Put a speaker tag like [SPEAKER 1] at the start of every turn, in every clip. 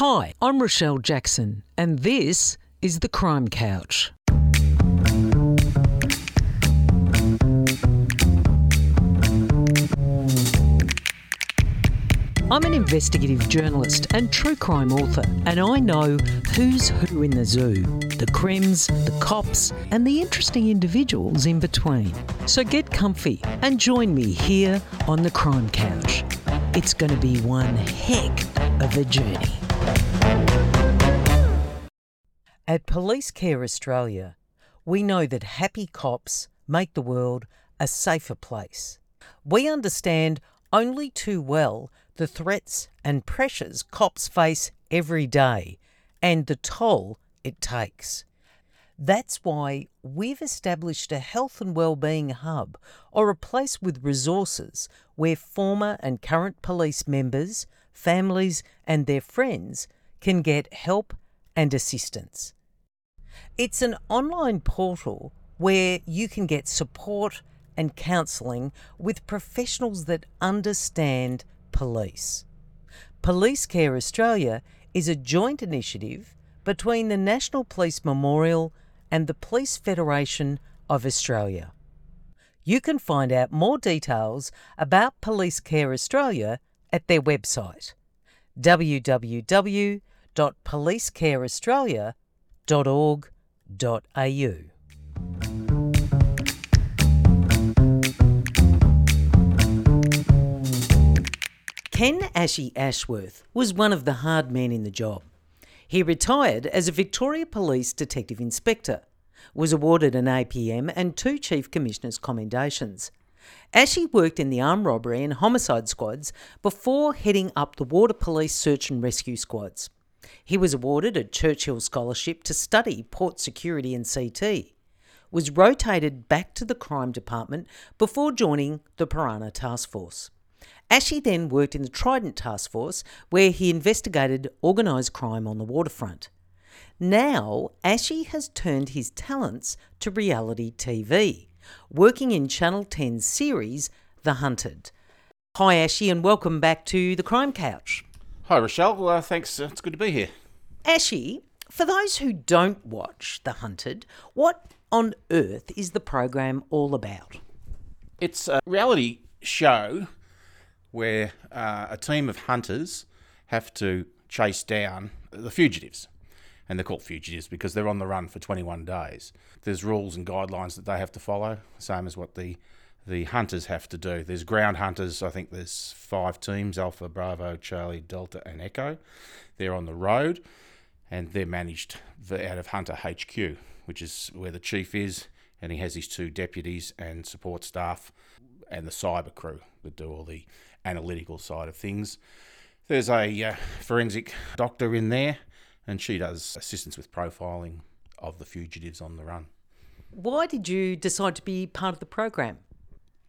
[SPEAKER 1] Hi, I'm Rochelle Jackson, and this is The Crime Couch. I'm an investigative journalist and true crime author, and I know who's who in the zoo the crims, the cops, and the interesting individuals in between. So get comfy and join me here on the Crime Couch. It's going to be one heck of a journey. At Police Care Australia, we know that happy cops make the world a safer place. We understand only too well the threats and pressures cops face every day and the toll it takes. That's why we've established a health and wellbeing hub or a place with resources where former and current police members, families, and their friends can get help and assistance. It's an online portal where you can get support and counselling with professionals that understand police. Police Care Australia is a joint initiative between the National Police Memorial and the Police Federation of Australia. You can find out more details about Police Care Australia at their website www.policecareaustralia.org.au. Ken Ashy Ashworth was one of the hard men in the job. He retired as a Victoria Police Detective Inspector, was awarded an APM and two Chief Commissioner's commendations. Ashy worked in the armed robbery and homicide squads before heading up the Water Police Search and Rescue Squads. He was awarded a Churchill Scholarship to study port security and CT, was rotated back to the crime department before joining the Purana Task Force. Ashy then worked in the Trident Task Force, where he investigated organised crime on the waterfront. Now, Ashy has turned his talents to reality TV, working in Channel 10's series The Hunted. Hi, Ashy, and welcome back to the Crime Couch.
[SPEAKER 2] Hi, Rochelle. Uh, thanks. Uh, it's good to be here.
[SPEAKER 1] Ashy, for those who don't watch The Hunted, what on earth is the program all about?
[SPEAKER 2] It's a reality show where uh, a team of hunters have to chase down the fugitives. And they're called fugitives because they're on the run for 21 days. There's rules and guidelines that they have to follow, same as what the the hunters have to do. There's ground hunters, I think there's five teams Alpha, Bravo, Charlie, Delta, and Echo. They're on the road and they're managed out of Hunter HQ, which is where the chief is, and he has his two deputies and support staff and the cyber crew that do all the analytical side of things. There's a uh, forensic doctor in there, and she does assistance with profiling of the fugitives on the run.
[SPEAKER 1] Why did you decide to be part of the program?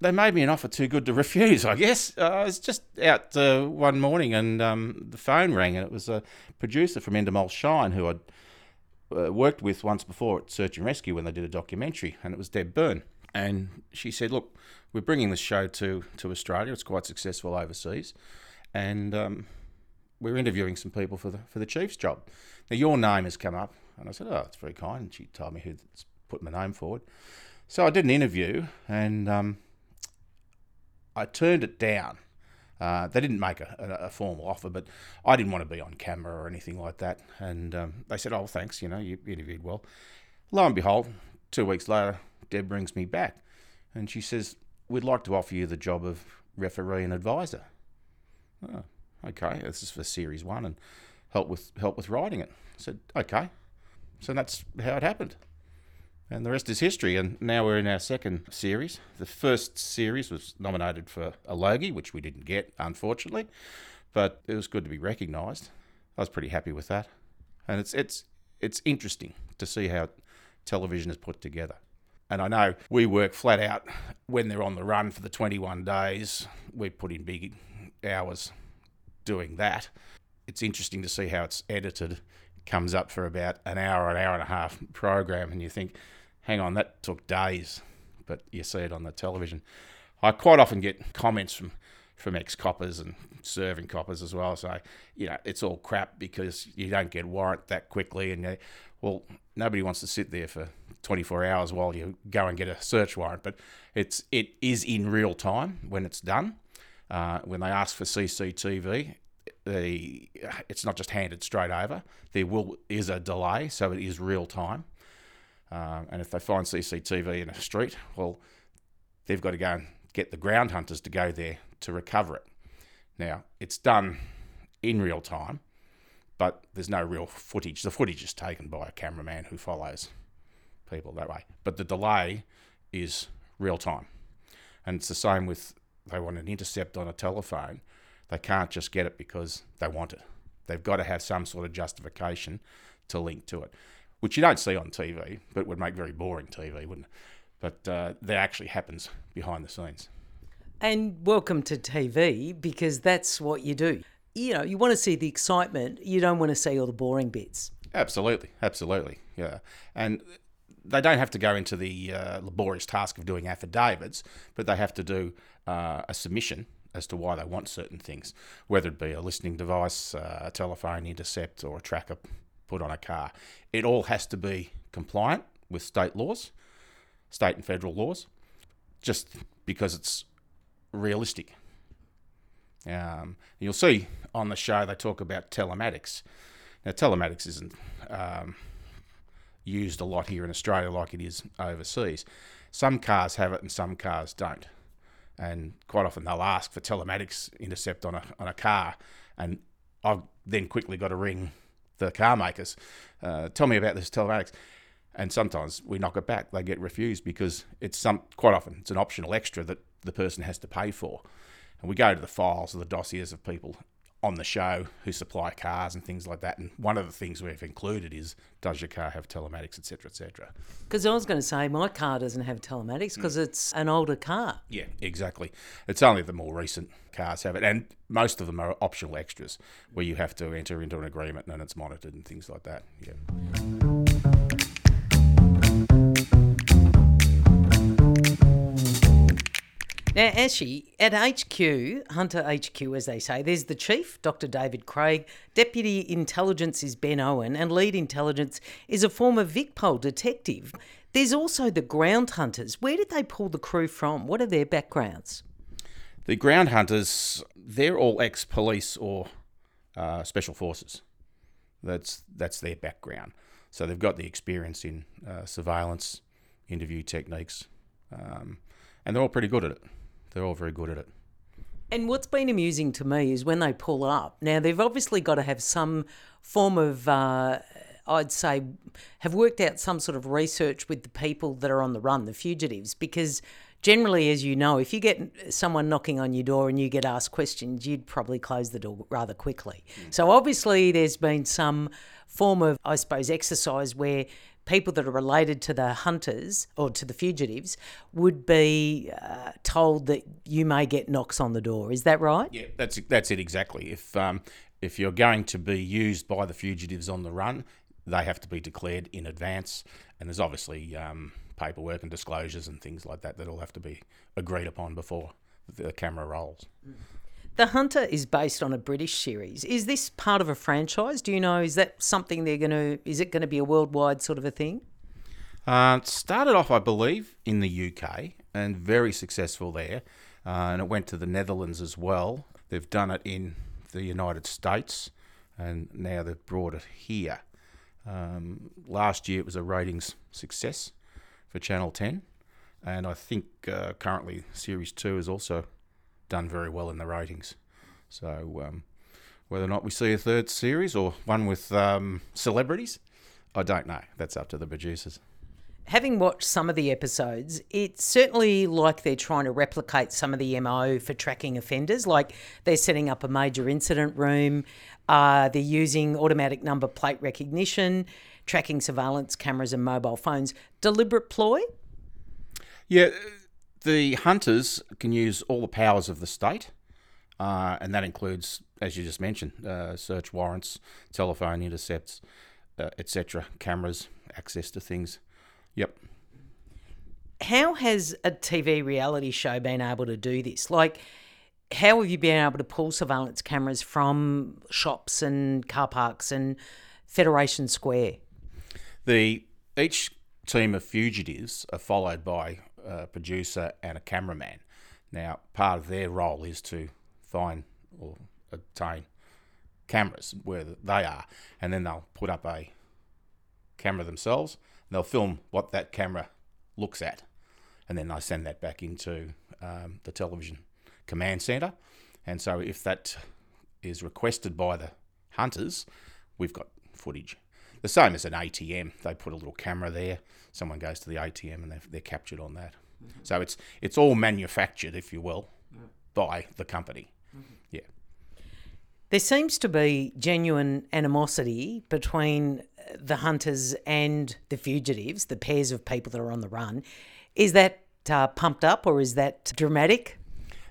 [SPEAKER 2] They made me an offer too good to refuse, I guess. Uh, I was just out uh, one morning and um, the phone rang, and it was a producer from Endemol Shine who I'd uh, worked with once before at Search and Rescue when they did a documentary, and it was Deb Byrne. And she said, Look, we're bringing this show to, to Australia. It's quite successful overseas. And um, we're interviewing some people for the, for the chief's job. Now, your name has come up. And I said, Oh, that's very kind. And she told me who's put my name forward. So I did an interview and um, I turned it down. Uh, they didn't make a, a, formal offer, but I didn't want to be on camera or anything like that. And um, they said, "Oh, thanks. You know, you interviewed well." Lo and behold, two weeks later, Deb brings me back, and she says, "We'd like to offer you the job of referee and advisor." Oh, okay, this is for series one, and help with help with writing it. I said, "Okay," so that's how it happened. And the rest is history. And now we're in our second series. The first series was nominated for a Logie, which we didn't get, unfortunately, but it was good to be recognised. I was pretty happy with that. And it's it's it's interesting to see how television is put together. And I know we work flat out when they're on the run for the 21 days. We put in big hours doing that. It's interesting to see how it's edited. comes up for about an hour, an hour and a half program, and you think, hang on, that took days, but you see it on the television. I quite often get comments from from ex coppers and serving coppers as well. So you know it's all crap because you don't get warrant that quickly, and well, nobody wants to sit there for 24 hours while you go and get a search warrant. But it's it is in real time when it's done. Uh, when they ask for CCTV, the it's not just handed straight over. There will is a delay, so it is real time. Um, and if they find CCTV in a street, well, they've got to go and get the ground hunters to go there to recover it. Now it's done in real time, but there's no real footage. The footage is taken by a cameraman who follows people that way. But the delay is real time, and it's the same with they want an intercept on a telephone they can't just get it because they want it. They've got to have some sort of justification to link to it, which you don't see on TV, but would make very boring TV, wouldn't it? But uh, that actually happens behind the scenes.
[SPEAKER 1] And welcome to TV because that's what you do. You know, you want to see the excitement, you don't want to see all the boring bits.
[SPEAKER 2] Absolutely, absolutely, yeah. And they don't have to go into the uh, laborious task of doing affidavits, but they have to do uh, a submission as to why they want certain things, whether it be a listening device, uh, a telephone intercept, or a tracker put on a car. It all has to be compliant with state laws, state and federal laws, just because it's realistic. Um, you'll see on the show they talk about telematics. Now, telematics isn't um, used a lot here in Australia like it is overseas. Some cars have it and some cars don't and quite often they'll ask for telematics intercept on a on a car, and I've then quickly got to ring the car makers, uh, tell me about this telematics, and sometimes we knock it back. They get refused because it's some quite often it's an optional extra that the person has to pay for, and we go to the files or the dossiers of people on the show who supply cars and things like that. And one of the things we've included is does your car have telematics, etc., etc.
[SPEAKER 1] Because I was going to say my car doesn't have telematics because mm. it's an older car.
[SPEAKER 2] Yeah, exactly. It's only the more recent cars have it, and most of them are optional extras where you have to enter into an agreement and it's monitored and things like that. Yeah.
[SPEAKER 1] Now, Ashy, at HQ, Hunter HQ, as they say, there's the chief, Dr. David Craig, deputy intelligence is Ben Owen, and lead intelligence is a former VicPol detective. There's also the ground hunters. Where did they pull the crew from? What are their backgrounds?
[SPEAKER 2] The ground hunters, they're all ex police or uh, special forces. That's, that's their background. So they've got the experience in uh, surveillance, interview techniques, um, and they're all pretty good at it. They're all very good at it.
[SPEAKER 1] And what's been amusing to me is when they pull up. Now they've obviously got to have some form of, uh, I'd say, have worked out some sort of research with the people that are on the run, the fugitives, because generally, as you know, if you get someone knocking on your door and you get asked questions, you'd probably close the door rather quickly. Mm. So obviously, there's been some form of, I suppose, exercise where people that are related to the hunters or to the fugitives would be uh, told that you may get knocks on the door. Is that right?
[SPEAKER 2] Yeah, that's that's it exactly. If um, if you're going to be used by the fugitives on the run, they have to be declared in advance, and there's obviously um, paperwork and disclosures and things like that that all have to be agreed upon before the camera rolls. Mm.
[SPEAKER 1] The Hunted is based on a British series. Is this part of a franchise? Do you know? Is that something they're going to? Is it going to be a worldwide sort of a thing?
[SPEAKER 2] Uh, started off, I believe, in the UK and very successful there, uh, and it went to the Netherlands as well. They've done it in the United States, and now they've brought it here. Um, last year it was a ratings success for Channel 10, and I think uh, currently Series 2 is also done very well in the ratings. So um, whether or not we see a third series or one with um, celebrities, I don't know. That's up to the producers.
[SPEAKER 1] Having watched some of the episodes, it's certainly like they're trying to replicate some of the MO for tracking offenders. Like they're setting up a major incident room, uh, they're using automatic number plate recognition, tracking surveillance cameras and mobile phones. Deliberate ploy?
[SPEAKER 2] Yeah, the hunters can use all the powers of the state, uh, and that includes, as you just mentioned, uh, search warrants, telephone intercepts, uh, etc., cameras, access to things. Yep.
[SPEAKER 1] How has a TV reality show been able to do this? Like, How have you been able to pull surveillance cameras from shops and car parks and Federation Square?
[SPEAKER 2] The each team of fugitives are followed by a producer and a cameraman. Now, part of their role is to find or obtain cameras where they are, and then they'll put up a camera themselves. they'll film what that camera looks at, and then they send that back into um, the television command center. And so, if that is requested by the hunters, we've got footage. The same as an ATM, they put a little camera there. Someone goes to the ATM and they're, they're captured on that. Mm-hmm. So it's it's all manufactured, if you will, yeah. by the company. Mm-hmm. Yeah.
[SPEAKER 1] There seems to be genuine animosity between the hunters and the fugitives, the pairs of people that are on the run. Is that uh, pumped up or is that dramatic?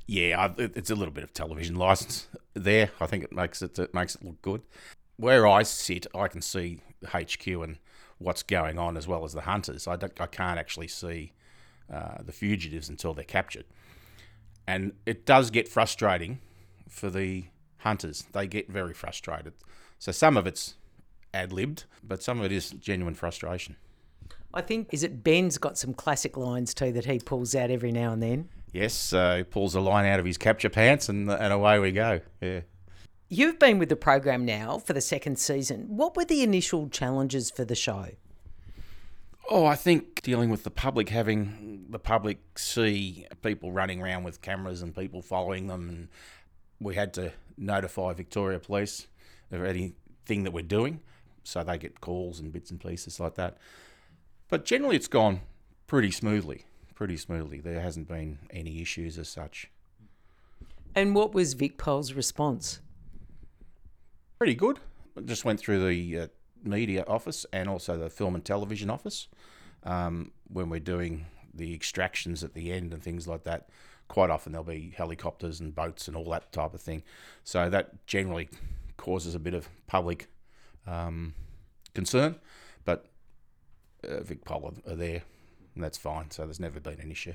[SPEAKER 2] Yeah, it's a little bit of television license there. I think it makes it, it makes it look good. Where I sit, I can see HQ and what's going on as well as the hunters. I, I can't actually see uh, the fugitives until they're captured, and it does get frustrating for the hunters. They get very frustrated. So some of it's ad libbed, but some of it is genuine frustration.
[SPEAKER 1] I think is it Ben's got some classic lines too that he pulls out every now and then.
[SPEAKER 2] Yes, uh, he pulls a line out of his capture pants, and and away we go. Yeah.
[SPEAKER 1] You've been with the program now for the second season. What were the initial challenges for the show?
[SPEAKER 2] Oh, I think dealing with the public, having the public see people running around with cameras and people following them, and we had to notify Victoria Police of anything that we're doing, so they get calls and bits and pieces like that. But generally, it's gone pretty smoothly. Pretty smoothly. There hasn't been any issues as such.
[SPEAKER 1] And what was Vic VicPol's response?
[SPEAKER 2] Pretty good. Just went through the uh, media office and also the film and television office um, when we're doing the extractions at the end and things like that. Quite often there'll be helicopters and boats and all that type of thing. So that generally causes a bit of public um, concern. But uh, VicPol are there, and that's fine. So there's never been an issue.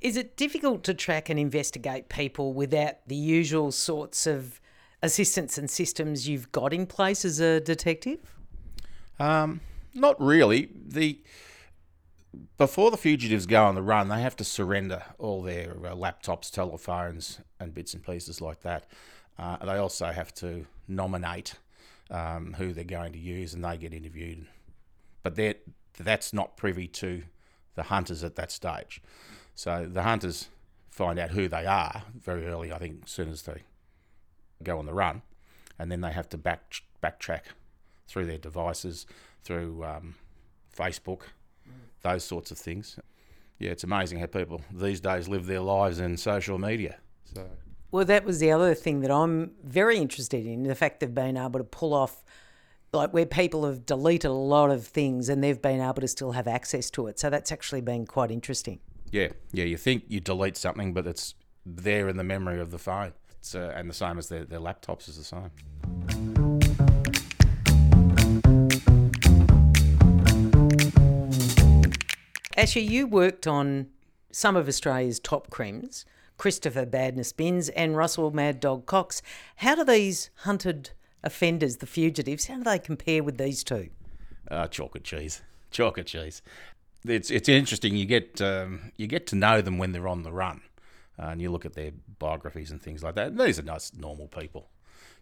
[SPEAKER 1] Is it difficult to track and investigate people without the usual sorts of assistance and systems you've got in place as a detective?
[SPEAKER 2] Um, not really. The before the fugitives go on the run, they have to surrender all their uh, laptops, telephones, and bits and pieces like that. Uh, they also have to nominate um, who they're going to use, and they get interviewed but that's not privy to the hunters at that stage. So the hunters find out who they are very early, I think, as soon as they go on the run, and then they have to back backtrack through their devices, through um, Facebook, those sorts of things. Yeah, it's amazing how people these days live their lives in social media. So.
[SPEAKER 1] Well, that was the other thing that I'm very interested in the fact they've been able to pull off like where people have deleted a lot of things and they've been able to still have access to it. So that's actually been quite interesting.
[SPEAKER 2] Yeah, yeah. You think you delete something, but it's there in the memory of the phone. It's, uh, and the same as their, their laptops is the same.
[SPEAKER 1] Ashy, you worked on some of Australia's top crims, Christopher Badness Binns and Russell Mad Dog Cox. How do these hunted offenders, the fugitives, how do they compare with these two?
[SPEAKER 2] Uh, chalk and cheese. chocolate cheese. It's it's interesting. You get um, you get to know them when they're on the run, uh, and you look at their biographies and things like that. And these are nice, normal people.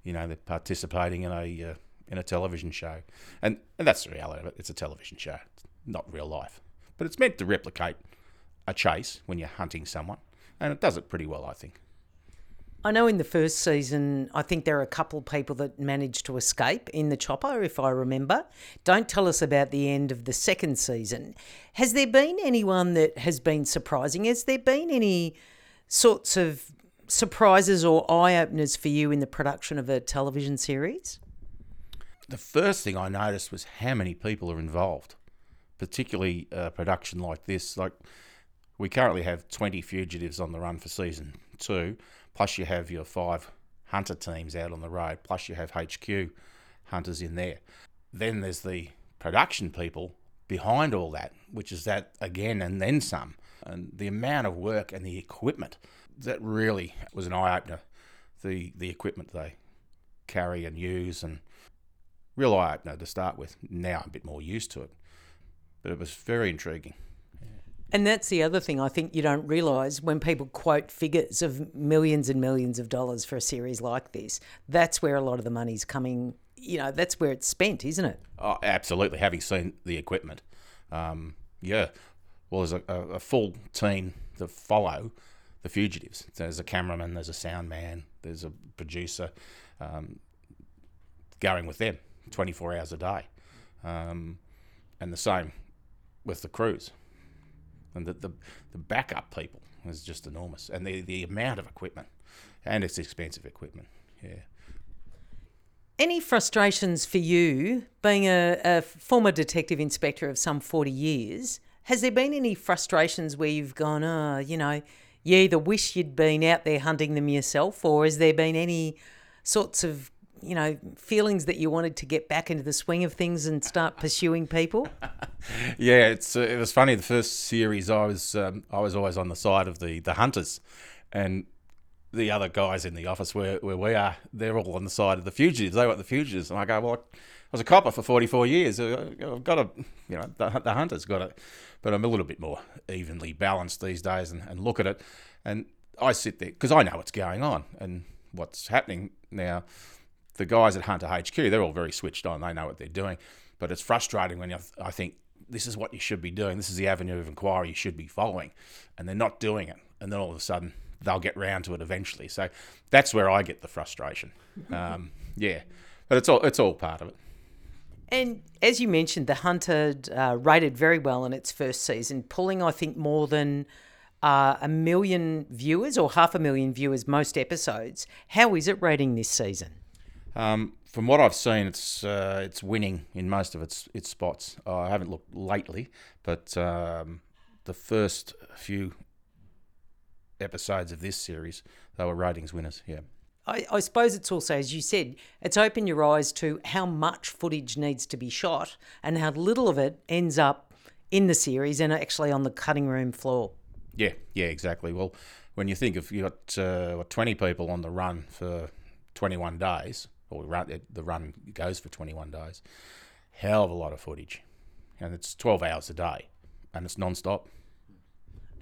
[SPEAKER 2] You know, they're participating in a uh, in a television show, and, and that's the reality of it. It's a television show, it's not real life, but it's meant to replicate a chase when you're hunting someone, and it does it pretty well, I think.
[SPEAKER 1] I know in the first season, I think there are a couple of people that managed to escape in the chopper, if I remember. Don't tell us about the end of the second season. Has there been anyone that has been surprising? Has there been any sorts of surprises or eye openers for you in the production of a television series?
[SPEAKER 2] The first thing I noticed was how many people are involved, particularly a production like this. Like, we currently have 20 fugitives on the run for season two plus you have your five hunter teams out on the road, plus you have HQ hunters in there. Then there's the production people behind all that, which is that again and then some. And the amount of work and the equipment that really was an eye opener. The the equipment they carry and use, and real eye opener to start with. Now I'm a bit more used to it, but it was very intriguing.
[SPEAKER 1] And that's the other thing I think you don't realise when people quote figures of millions and millions of dollars for a series like this. That's where a lot of the money's coming. You know, that's where it's spent, isn't it?
[SPEAKER 2] Oh, absolutely. Having seen the equipment, um, yeah. Well, there's a, a, full team that follow the fugitives. There's a cameraman, there's a sound man, there's a producer, um, going with them 24 hours a day, um, and the same with the crews and the, the, the backup people is just enormous, and the the amount of equipment, and it's expensive equipment. Yeah.
[SPEAKER 1] Any frustrations for you, being a, a former detective inspector of some 40 years? Has there been any frustrations where you've gone, oh, you know, you either wish you'd been out there hunting them yourself, or has there been any sorts of, you know, feelings that you wanted to get back into the swing of things and start pursuing people?
[SPEAKER 2] yeah, it's uh, it was funny. The first series, I was um, I was always on the side of the the hunters, and the other guys in the office where where we are, they're all on the side of the fugitives. They want the fugitives, and I go, well, was a copper for forty four years. Uh, I've got to, you know, the, the hunters got it, but I'm a little bit more evenly balanced these days, and, and look at it, and I sit there because I know what's going on and what's happening now. The guys at Hunter HQ, they're all very switched on. They know what they're doing, but it's frustrating when you, I think this is what you should be doing. This is the avenue of inquiry you should be following, and they're not doing it. And then all of a sudden, they'll get round to it eventually. So that's where I get the frustration. Um, yeah, but it's all it's all part of it.
[SPEAKER 1] And as you mentioned, The Hunted uh, rated very well in its first season, pulling, I think, more than uh, a million viewers or half a million viewers most episodes. How is it rating this season?
[SPEAKER 2] Um, from what I've seen, it's uh, it's winning in most of its its spots. I haven't looked lately, but um, the first few episodes of this series, they were ratings winners. Yeah.
[SPEAKER 1] I, I, suppose it's also, as you said, it's opened your eyes to how much footage needs to be shot and how little of it ends up in the series and actually on the cutting room floor.
[SPEAKER 2] Yeah, yeah, exactly. Well, when you think of you've got uh, what, 20 people on the run for 21 days, or run, the run goes for 21 days, hell of a lot of footage. And it's 12 hours a day and it's non stop.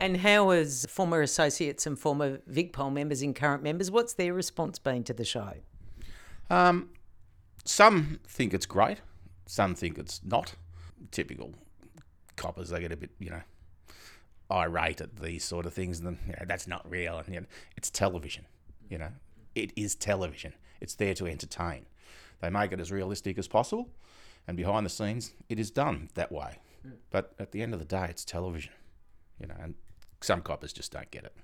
[SPEAKER 1] And how has former associates and former VicPol members and current members, what's their response been to the show?
[SPEAKER 2] Um, some think it's great, some think it's not. Typical coppers, they get a bit, you know, irate at these sort of things, and then you know, that's not real. And you know, it's television, you know, it is television. It's there to entertain. They make it as realistic as possible, and behind the scenes, it is done that way. But at the end of the day, it's television, you know, and some coppers just don't get it.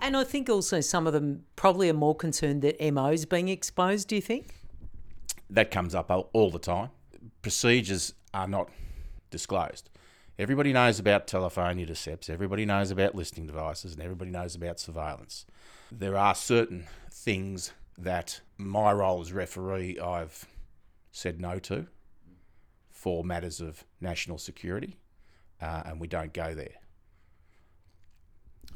[SPEAKER 1] And I think also some of them probably are more concerned that MO's being exposed, do you think?
[SPEAKER 2] That comes up all the time. Procedures are not disclosed. Everybody knows about telephone intercepts, everybody knows about listening devices, and everybody knows about surveillance. There are certain things that my role as referee I've said no to for matters of national security, uh, and we don't go there.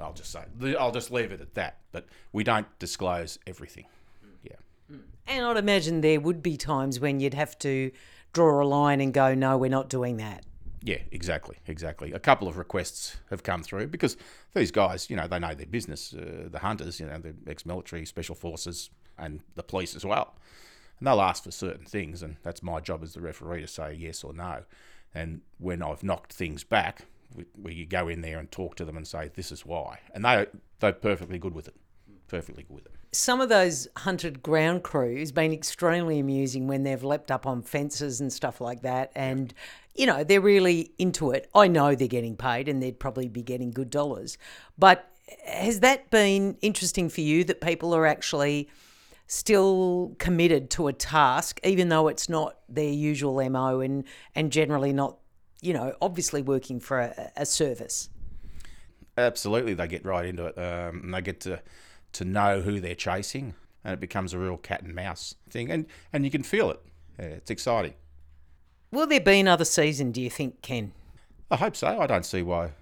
[SPEAKER 2] I'll just say, I'll just leave it at that. But we don't disclose everything. Yeah.
[SPEAKER 1] And I'd imagine there would be times when you'd have to draw a line and go, no, we're not doing that.
[SPEAKER 2] Yeah, exactly, exactly. A couple of requests have come through because these guys, you know, they know their business. Uh, the hunters, you know, the ex-military, special forces, and the police as well. And they'll ask for certain things, and that's my job as the referee to say yes or no. And when I've knocked things back, where you go in there and talk to them and say this is why, and they they're perfectly good with it, perfectly good with it.
[SPEAKER 1] Some of those hunted ground crews been extremely amusing when they've leapt up on fences and stuff like that, and you know they're really into it. I know they're getting paid, and they'd probably be getting good dollars, but has that been interesting for you that people are actually still committed to a task, even though it's not their usual MO and, and generally not you know, obviously working for a, a service.
[SPEAKER 2] Absolutely, they get right into it, um, and they get to to know who they're chasing, and it becomes a real cat and mouse thing, and and you can feel it. Yeah, it's exciting.
[SPEAKER 1] Will there be another season? Do you think, Ken?
[SPEAKER 2] I hope so. I don't see why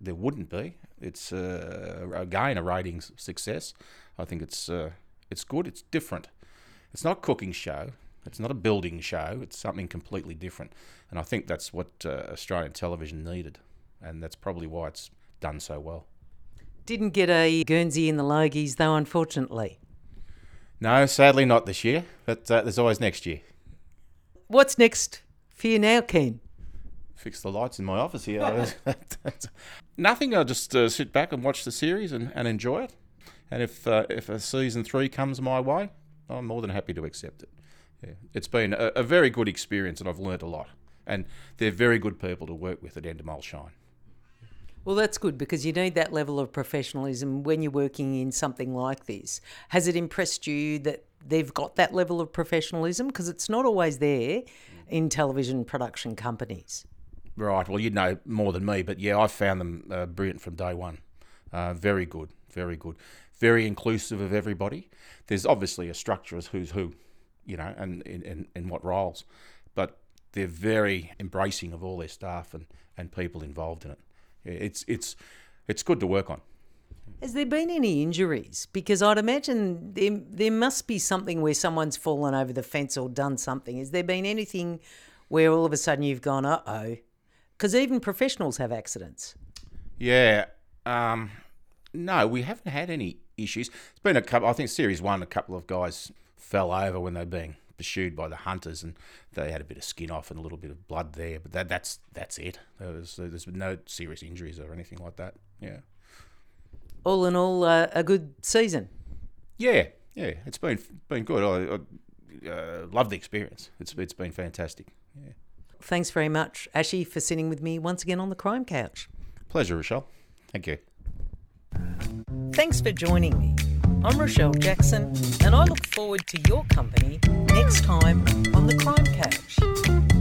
[SPEAKER 2] there wouldn't be. It's uh, again a ratings success. I think it's uh, it's good. It's different. It's not a cooking show. It's not a building show. It's something completely different. And I think that's what uh, Australian television needed, and that's probably why it's done so well.
[SPEAKER 1] Didn't get a Guernsey in the Logies though, unfortunately.
[SPEAKER 2] No, sadly not this year. But uh, there's always next year.
[SPEAKER 1] What's next for you now, Ken?
[SPEAKER 2] Fix the lights in my office here. Nothing. I'll just uh, sit back and watch the series and, and enjoy it. And if uh, if a season three comes my way, I'm more than happy to accept it. Yeah. It's been a, a very good experience, and I've learnt a lot. And they're very good people to work with at Endemol Shine.
[SPEAKER 1] Well, that's good because you need that level of professionalism when you're working in something like this. Has it impressed you that they've got that level of professionalism? Because it's not always there in television production companies.
[SPEAKER 2] Right. Well, you know more than me, but yeah, I've found them uh, brilliant from day one. Uh, very good. Very good. Very inclusive of everybody. There's obviously a structure as who's who, you know, and in, in, in what roles, but they're very embracing of all their staff and, and people involved in it it's it's it's good to work on.
[SPEAKER 1] Has there been any injuries? Because I'd imagine there, there must be something where someone's fallen over the fence or done something. Has there been anything where all of a sudden you've gone, uh oh? Because even professionals have accidents.
[SPEAKER 2] Yeah. Um, no, we haven't had any issues. It's been a couple, I think series one, a couple of guys fell over when they're being pursued by the hunters, and they had a bit of skin off and a little bit of blood there. But that, that's that's it. There was, there's been no serious injuries or anything like that. Yeah.
[SPEAKER 1] All in all, uh, a good season.
[SPEAKER 2] Yeah, yeah, it's been been good. I, I uh, love the experience. It's it's been fantastic. Yeah.
[SPEAKER 1] Thanks very much, Ashy, for sitting with me once again on the crime couch.
[SPEAKER 2] Pleasure, Rochelle. Thank you.
[SPEAKER 1] Thanks for joining me. I'm Rochelle Jackson, and I look forward to your company next time on The Crime Couch.